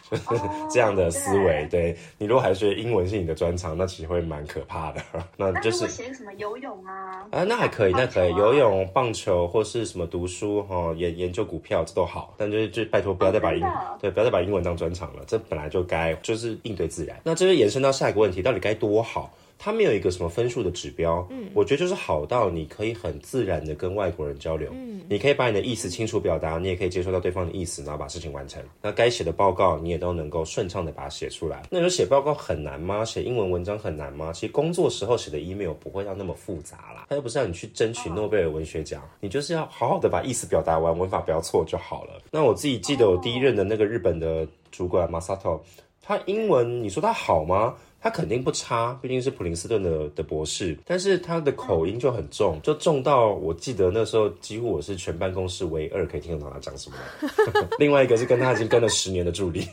就是 这样的思维。对你如果还觉得英文是你的专长，那其实会蛮可怕的。那就是写什么游泳啊？啊，那还可以，那可以游泳、棒球或是什么读书哈，研研究股票这都好。但就是就拜托不要再把英对不要再把英文当专长了，这本来就该就是应对自然。那这就延伸到下一个问题，到底该多好？它没有一个什么分数的指标，嗯，我觉得就是好到你可以很自然的跟外国人交流，嗯，你可以把你的意思清楚表达，你也可以接受到对方的意思，然后把事情完成。那该写的报告你也都能够顺畅的把它写出来。那你说写报告很难吗？写英文文章很难吗？其实工作时候写的 email 不会要那么复杂啦，它又不是让你去争取诺贝尔文学奖，你就是要好好的把意思表达完，文法不要错就好了。那我自己记得我第一任的那个日本的主管 Masato，他英文你说他好吗？他肯定不差，毕竟是普林斯顿的的博士，但是他的口音就很重，就重到我记得那时候几乎我是全办公室唯二可以听得懂他讲什么。另外一个是跟他已经跟了十年的助理，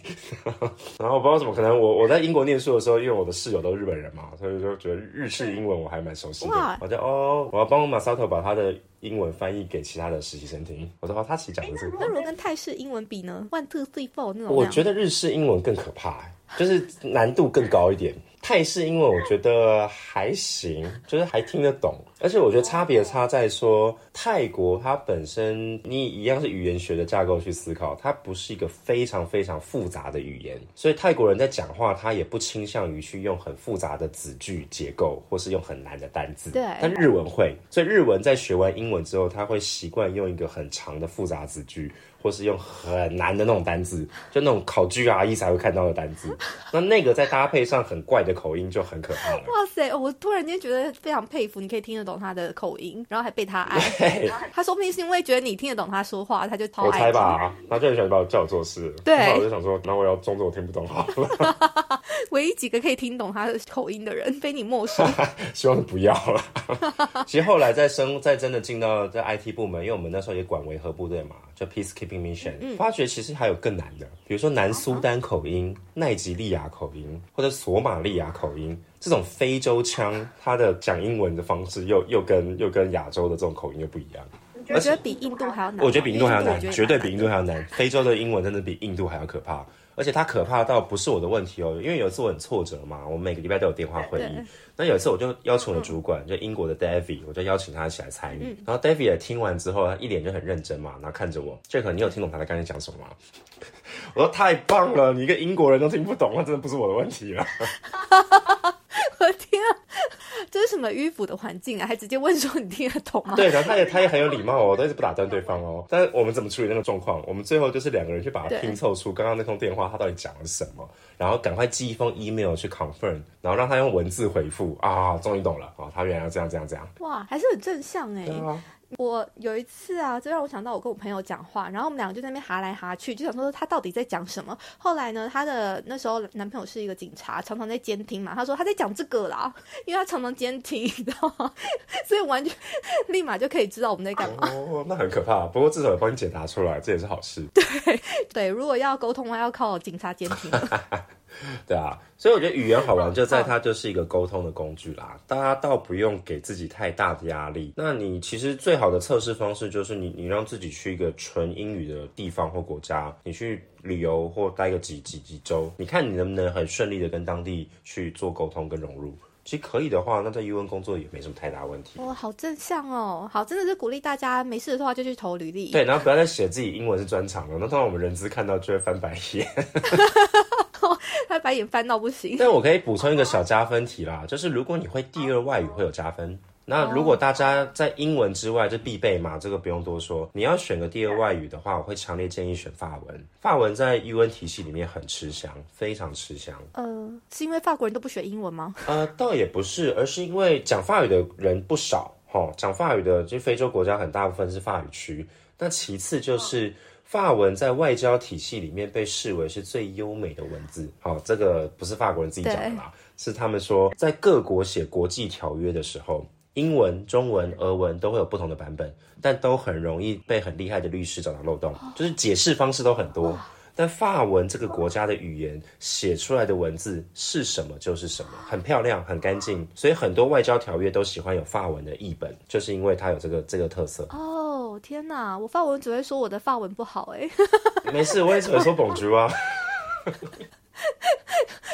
然后我不知道怎么可能，我我在英国念书的时候，因为我的室友都是日本人嘛，所以就觉得日式英文我还蛮熟悉的。我就哦，我要帮马萨特把他的英文翻译给其他的实习生听。我说哦，他其实讲的是。那如果跟泰式英文比呢？One two three four 那种。我觉得日式英文更可怕。就是难度更高一点，泰式英文我觉得还行，就是还听得懂。而且我觉得差别差在说，泰国它本身你一样是语言学的架构去思考，它不是一个非常非常复杂的语言，所以泰国人在讲话，他也不倾向于去用很复杂的子句结构，或是用很难的单字。对，但日文会，所以日文在学完英文之后，他会习惯用一个很长的复杂子句。或是用很难的那种单字，就那种考 GRE 才会看到的单字，那那个再搭配上很怪的口音，就很可怕了。哇塞，我突然间觉得非常佩服，你可以听得懂他的口音，然后还被他爱。他说不定是因为觉得你听得懂他说话，他就超爱。我猜吧，他就很喜欢把我叫我做事。对，我就想说，那我要装作我听不懂好了。唯一几个可以听懂他的口音的人，非你莫属。希望不要了。其实后来在生在真的进到在 IT 部门，因为我们那时候也管维和部队嘛。叫 Peacekeeping Mission，发觉其实还有更难的，比如说南苏丹口音、奈及利亚口音或者索马利亚口音，这种非洲腔，它的讲英文的方式又又跟又跟亚洲的这种口音又不一样。我觉得比印度还要难。我觉得比印度还要难，绝对比印度还要难。非洲的英文真的比印度还要可怕。而且它可怕到不是我的问题哦，因为有一次我很挫折嘛，我每个礼拜都有电话会议。那有一次我就邀请我的主管，就英国的 David，我就邀请他一起来参与。然后 David 也听完之后，他一脸就很认真嘛，然后看着我，Jack，你有听懂他在刚才讲什么吗？我说太棒了，你一个英国人都听不懂，那真的不是我的问题了。我天啊！这是什么迂腐的环境啊？还直接问说你听得懂吗？对然后，他也他也很有礼貌哦，但是不打断对方哦。但是我们怎么处理那个状况？我们最后就是两个人去把它拼凑出刚刚那通电话他到底讲了什么，然后赶快寄一封 email 去 confirm，然后让他用文字回复啊，终于懂了哦，他原来要这样这样这样。哇，还是很正向哎。我有一次啊，就让我想到我跟我朋友讲话，然后我们两个就在那边哈来哈去，就想说他到底在讲什么。后来呢，他的那时候男朋友是一个警察，常常在监听嘛。他说他在讲这个啦，因为他常常监听，你知道吗？所以完全立马就可以知道我们在干嘛。哦，那很可怕。不过至少有帮你解答出来，这也是好事。对对，如果要沟通的话，要靠警察监听。对啊，所以我觉得语言好玩，就在它就是一个沟通的工具啦。大家倒不用给自己太大的压力。那你其实最好的测试方式就是你你让自己去一个纯英语的地方或国家，你去旅游或待个几几几周，你看你能不能很顺利的跟当地去做沟通跟融入。其实可以的话，那在 U N 工作也没什么太大问题。哇，好正向哦！好，真的是鼓励大家没事的话就去投履历。对，然后不要再写自己英文是专长了，那通常我们人资看到就会翻白眼。白眼翻到不行。但我可以补充一个小加分题啦，就是如果你会第二外语会有加分。那如果大家在英文之外，这必备嘛，这个不用多说。你要选个第二外语的话，我会强烈建议选法文。法文在 U N 体系里面很吃香，非常吃香。呃，是因为法国人都不学英文吗？呃，倒也不是，而是因为讲法语的人不少，哈，讲法语的就非洲国家很大部分是法语区。那其次就是。法文在外交体系里面被视为是最优美的文字。好，这个不是法国人自己讲的啦，是他们说在各国写国际条约的时候，英文、中文、俄文都会有不同的版本，但都很容易被很厉害的律师找到漏洞，就是解释方式都很多。但法文这个国家的语言写出来的文字是什么就是什么，很漂亮，很干净，所以很多外交条约都喜欢有法文的译本，就是因为它有这个这个特色。天哪，我发文只会说我的发文不好哎。没事，我也只会说 Bonjour 啊。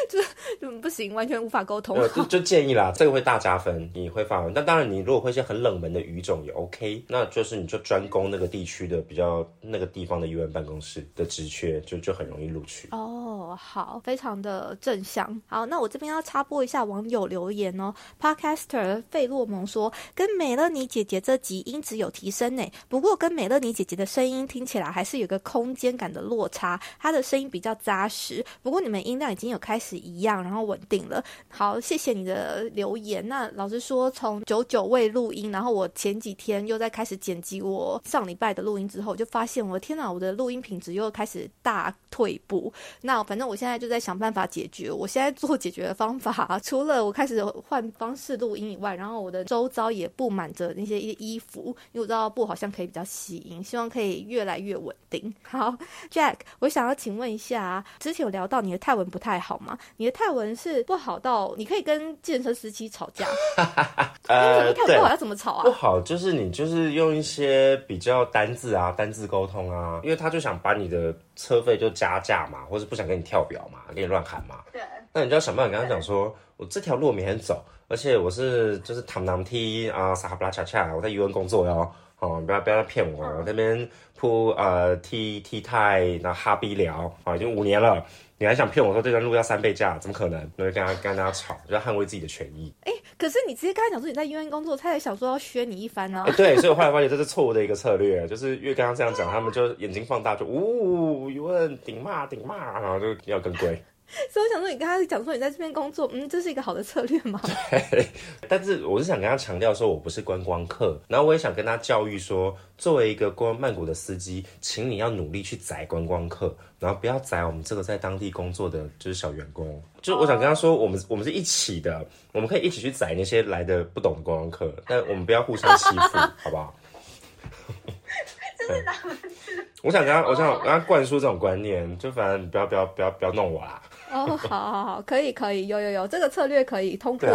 就就不行，完全无法沟通。就就建议啦，这个会大加分。你会发文，但当然你如果会一些很冷门的语种也 OK，那就是你就专攻那个地区的比较那个地方的语文办公室的职缺，就就很容易录取。哦，好，非常的正向。好，那我这边要插播一下网友留言哦。Podcaster 费洛蒙说，跟美乐妮姐姐这集音质有提升呢，不过跟美乐妮姐姐的声音听起来还是有个空间感的落差，她的声音比较扎实。不过你们音量已经有开始一样，然后稳定了。好，谢谢你的留言。那老实说，从久久未录音，然后我前几天又在开始剪辑我上礼拜的录音之后，就发现我的天哪，我的录音品质又开始大退步。那反正我现在就在想办法解决。我现在做解决的方法，除了我开始换方式录音以外，然后我的周遭也布满着那些衣服，因为我知道布好像可以比较吸音，希望可以越来越稳定。好，Jack，我想要请问一下，之前有聊到你的泰文不太好吗？你的泰文是不好到你可以跟健身司机吵架？呃，泰文不好要怎么吵啊？不好就是你就是用一些比较单字啊，单字沟通啊，因为他就想把你的车费就加价嘛，或是不想跟你跳表嘛，跟你乱喊嘛。对。那你就要想办法跟他讲说，我这条路我每天走，而且我是就是唐南 T 啊，撒哈布拉恰恰，我在游泳工作哟。哦，不要不要骗我，我那边铺呃 T T 泰那哈比聊啊，已经五年了，你还想骗我说这段路要三倍价？怎么可能？我就跟他跟他吵，就要捍卫自己的权益。哎，可是你直接跟他讲说你在医院工作，他也想说要削你一番呢。对，所以我后来发现这是错误的一个策略，就是越跟他这样讲，他们就眼睛放大，就呜一问顶骂顶骂，然后就要更贵。所以我想说，你跟他讲说你在这边工作，嗯，这是一个好的策略吗？对，但是我是想跟他强调说，我不是观光客，然后我也想跟他教育说，作为一个观曼谷的司机，请你要努力去宰观光客，然后不要宰我们这个在当地工作的就是小员工。就是我想跟他说，我们我们是一起的，我们可以一起去宰那些来的不懂的观光客，但我们不要互相欺负，好不好？这是哪门我想跟他，我想跟他灌输这种观念，就反正你不要不要不要不要弄我啦。哦，好好好，可以可以，有有有，这个策略可以通过。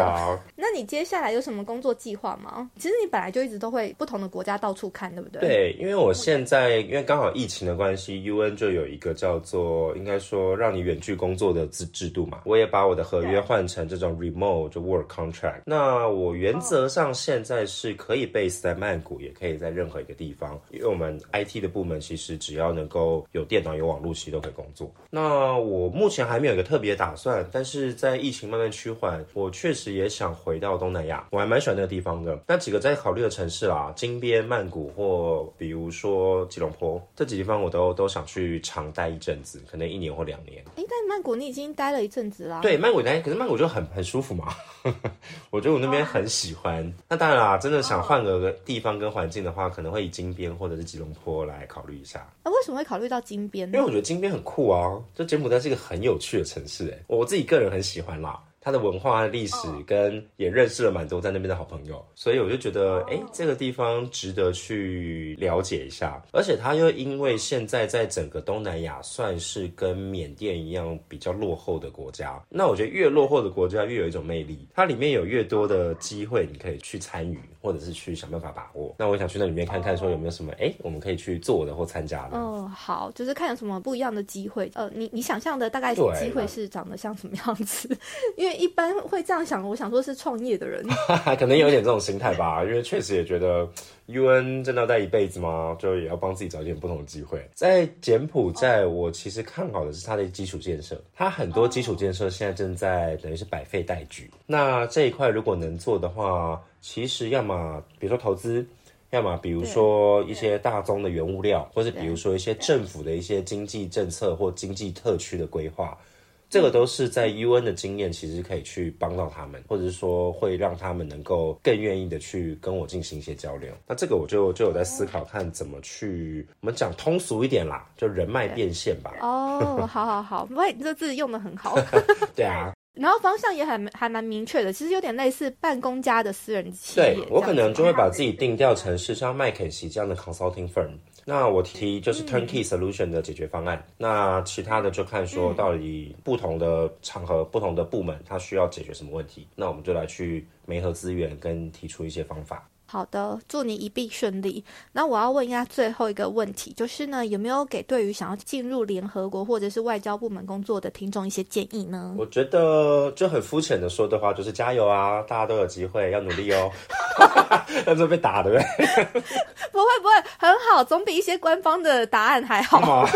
那你接下来有什么工作计划吗？其实你本来就一直都会不同的国家到处看，对不对？对，因为我现在因为刚好疫情的关系，UN 就有一个叫做应该说让你远距工作的制制度嘛。我也把我的合约换成这种 remote 就 work contract。那我原则上现在是可以 base 在曼谷，也可以在任何一个地方，因为我们 IT 的部门其实只要能够有电脑、有网络，其实都可以工作。那我目前还没有一个。特别打算，但是在疫情慢慢趋缓，我确实也想回到东南亚，我还蛮喜欢那个地方的。那几个在考虑的城市啦，金边、曼谷或比如说吉隆坡这几地方，我都都想去长待一阵子，可能一年或两年。哎，但曼谷你已经待了一阵子啦。对，曼谷待，可是曼谷就很很舒服嘛，我觉得我那边很喜欢。那当然啦，真的想换个地方跟环境的话，可能会以金边或者是吉隆坡来考虑一下。那为什么会考虑到金边呢？因为我觉得金边很酷啊，就柬埔寨是一个很有趣的城。市哎，我自己个人很喜欢啦。它的文化、历史跟也认识了蛮多在那边的好朋友，所以我就觉得，哎，这个地方值得去了解一下。而且它又因为现在在整个东南亚算是跟缅甸一样比较落后的国家，那我觉得越落后的国家越有一种魅力，它里面有越多的机会你可以去参与，或者是去想办法把握。那我想去那里面看看，说有没有什么，哎，我们可以去做的或参加的。嗯，好，就是看有什么不一样的机会。呃，你你想象的大概机会是长得像什么样子？因 为一般会这样想，我想说是创业的人，可能有点这种心态吧。因为确实也觉得 UN 真的要待一辈子吗？就也要帮自己找一点不同的机会。在柬埔寨，我其实看好的是它的基础建设，它很多基础建设现在正在等于是百废待举。那这一块如果能做的话，其实要么比如说投资，要么比如说一些大宗的原物料，或是比如说一些政府的一些经济政策或经济特区的规划。这个都是在 UN 的经验，其实可以去帮到他们，或者是说会让他们能够更愿意的去跟我进行一些交流。那这个我就就有在思考，看怎么去我们讲通俗一点啦，就人脉变现吧。哦，好 好好，喂，这字用的很好。对啊。然后方向也很还蛮明确的，其实有点类似办公家的私人企业。对我可能就会把自己定调成是像麦肯锡这样的 consulting firm。那我提就是 turnkey solution 的解决方案。那其他的就看说到底不同的场合、不同的部门，它需要解决什么问题，那我们就来去媒合资源跟提出一些方法。好的，祝你一臂顺利。那我要问一下最后一个问题，就是呢，有没有给对于想要进入联合国或者是外交部门工作的听众一些建议呢？我觉得就很肤浅的说的话，就是加油啊，大家都有机会，要努力哦。那是被打的呗？不会不会，很好，总比一些官方的答案还好。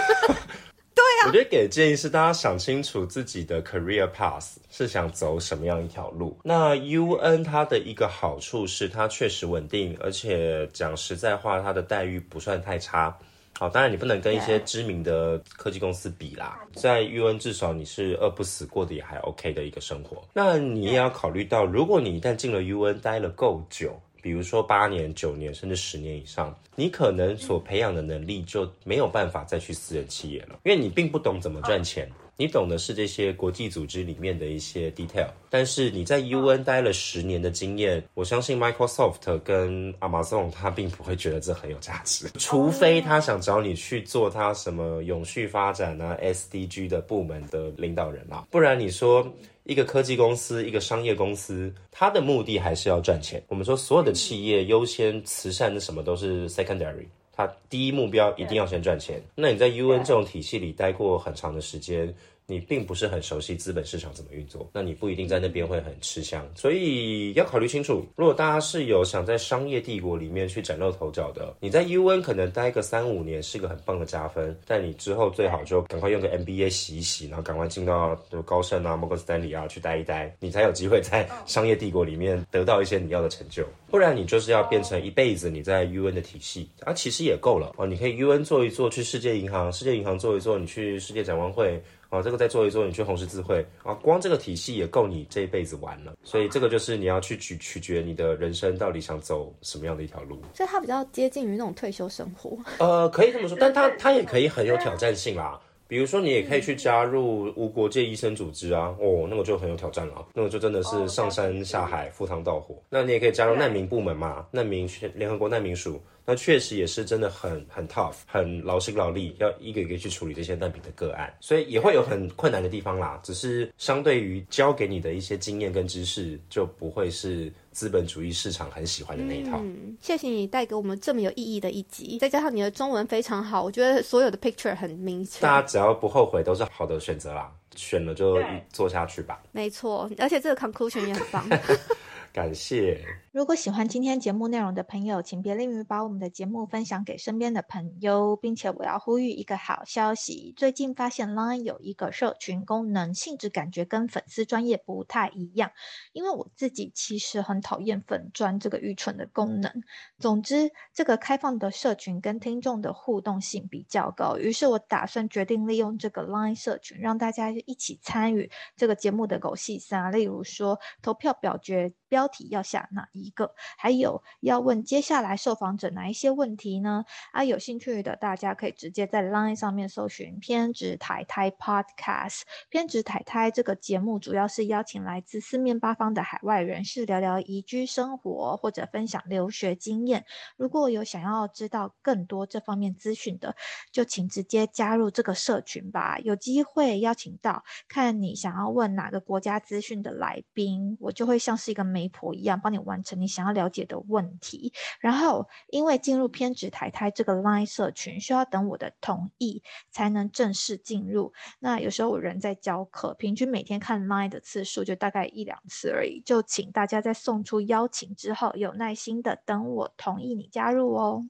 对啊，我觉得给的建议是大家想清楚自己的 career path 是想走什么样一条路。那 UN 它的一个好处是它确实稳定，而且讲实在话，它的待遇不算太差。好，当然你不能跟一些知名的科技公司比啦，在 UN 至少你是饿不死，过得也还 OK 的一个生活。那你也要考虑到，如果你一旦进了 UN 待了够久，比如说八年、九年，甚至十年以上，你可能所培养的能力就没有办法再去私人企业了，因为你并不懂怎么赚钱。你懂的是这些国际组织里面的一些 detail，但是你在 UN 待了十年的经验，我相信 Microsoft 跟 Amazon 他并不会觉得这很有价值，除非他想找你去做他什么永续发展啊 SDG 的部门的领导人啊，不然你说一个科技公司、一个商业公司，它的目的还是要赚钱。我们说所有的企业优先慈善的什么都是 secondary。它第一目标一定要先赚钱。那你在 UN 这种体系里待过很长的时间。你并不是很熟悉资本市场怎么运作，那你不一定在那边会很吃香，所以要考虑清楚。如果大家是有想在商业帝国里面去崭露头角的，你在 UN 可能待个三五年是个很棒的加分，但你之后最好就赶快用个 MBA 洗一洗，然后赶快进到高盛啊、摩根斯丹利啊去待一待，你才有机会在商业帝国里面得到一些你要的成就。不然你就是要变成一辈子你在 UN 的体系啊，其实也够了哦。你可以 UN 做一做，去世界银行，世界银行做一做，你去世界展望会。啊，这个再做一做，你去红十字会啊，光这个体系也够你这一辈子玩了。所以这个就是你要去取取决你的人生到底想走什么样的一条路。所以它比较接近于那种退休生活。呃，可以这么说，但它它也可以很有挑战性啦。比如说，你也可以去加入无国界医生组织啊，哦，那个就很有挑战了，那个就真的是上山下海、赴汤蹈火。那你也可以加入难民部门嘛，难民联合国难民署。那确实也是真的很很 tough，很劳心劳力，要一个一个去处理这些难民的个案，所以也会有很困难的地方啦。只是相对于教给你的一些经验跟知识，就不会是资本主义市场很喜欢的那一套。嗯，谢谢你带给我们这么有意义的一集，再加上你的中文非常好，我觉得所有的 picture 很明确。大家只要不后悔，都是好的选择啦。选了就做下去吧。没错，而且这个 conclusion 也很棒。感谢。如果喜欢今天节目内容的朋友，请别吝于把我们的节目分享给身边的朋友，并且我要呼吁一个好消息：最近发现 Line 有一个社群功能，性质感觉跟粉丝专业不太一样。因为我自己其实很讨厌粉专这个愚蠢的功能。总之，这个开放的社群跟听众的互动性比较高，于是我打算决定利用这个 Line 社群，让大家一起参与这个节目的狗戏三，例如说投票表决。标标题要下哪一个？还有要问接下来受访者哪一些问题呢？啊，有兴趣的大家可以直接在 Line 上面搜寻“偏执台台 Podcast”。偏执台台这个节目主要是邀请来自四面八方的海外人士聊聊移居生活或者分享留学经验。如果有想要知道更多这方面资讯的，就请直接加入这个社群吧。有机会邀请到看你想要问哪个国家资讯的来宾，我就会像是一个媒。婆一样帮你完成你想要了解的问题，然后因为进入偏执台台这个 Line 社群需要等我的同意才能正式进入。那有时候我人在教课，平均每天看 Line 的次数就大概一两次而已。就请大家在送出邀请之后，有耐心的等我同意你加入哦。